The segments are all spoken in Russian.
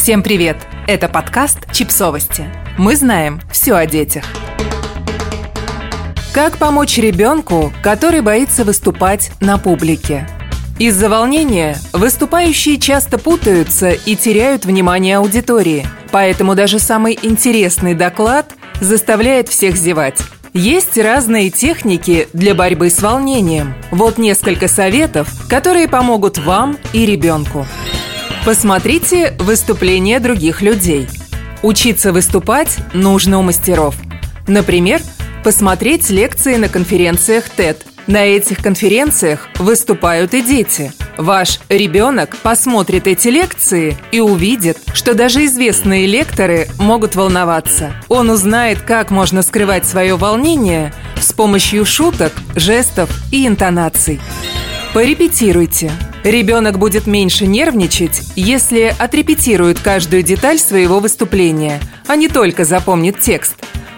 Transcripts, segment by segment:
Всем привет! Это подкаст «Чипсовости». Мы знаем все о детях. Как помочь ребенку, который боится выступать на публике? Из-за волнения выступающие часто путаются и теряют внимание аудитории, поэтому даже самый интересный доклад заставляет всех зевать. Есть разные техники для борьбы с волнением. Вот несколько советов, которые помогут вам и ребенку. Посмотрите выступления других людей. Учиться выступать нужно у мастеров. Например, посмотреть лекции на конференциях TED. На этих конференциях выступают и дети. Ваш ребенок посмотрит эти лекции и увидит, что даже известные лекторы могут волноваться. Он узнает, как можно скрывать свое волнение с помощью шуток, жестов и интонаций. Порепетируйте. Ребенок будет меньше нервничать, если отрепетирует каждую деталь своего выступления, а не только запомнит текст.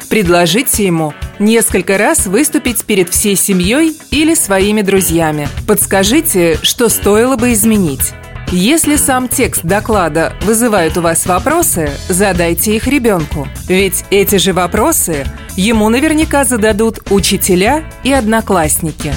Предложите ему несколько раз выступить перед всей семьей или своими друзьями. Подскажите, что стоило бы изменить. Если сам текст доклада вызывает у вас вопросы, задайте их ребенку. Ведь эти же вопросы ему наверняка зададут учителя и одноклассники.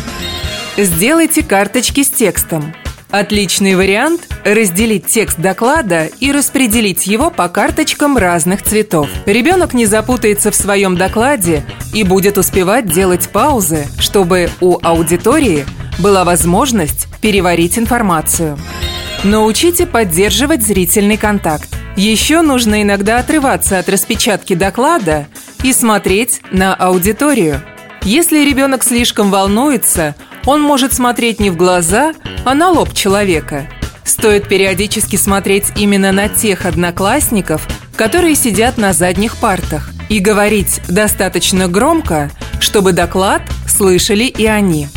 Сделайте карточки с текстом. Отличный вариант – разделить текст доклада и распределить его по карточкам разных цветов. Ребенок не запутается в своем докладе и будет успевать делать паузы, чтобы у аудитории была возможность переварить информацию. Научите поддерживать зрительный контакт. Еще нужно иногда отрываться от распечатки доклада и смотреть на аудиторию. Если ребенок слишком волнуется, он может смотреть не в глаза, а на лоб человека. Стоит периодически смотреть именно на тех одноклассников, которые сидят на задних партах, и говорить достаточно громко, чтобы доклад слышали и они.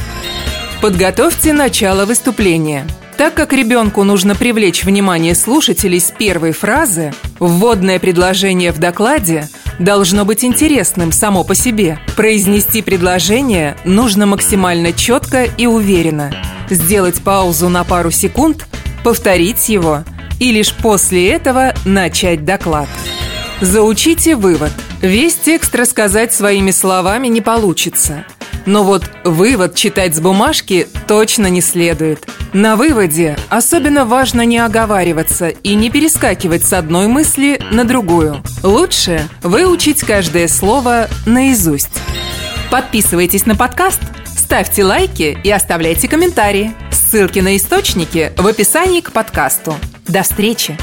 Подготовьте начало выступления. Так как ребенку нужно привлечь внимание слушателей с первой фразы, вводное предложение в докладе должно быть интересным само по себе. Произнести предложение нужно максимально четко и уверенно. Сделать паузу на пару секунд, повторить его и лишь после этого начать доклад. Заучите вывод. Весь текст рассказать своими словами не получится. Но вот вывод читать с бумажки точно не следует. На выводе особенно важно не оговариваться и не перескакивать с одной мысли на другую. Лучше выучить каждое слово наизусть. Подписывайтесь на подкаст, ставьте лайки и оставляйте комментарии. Ссылки на источники в описании к подкасту. До встречи!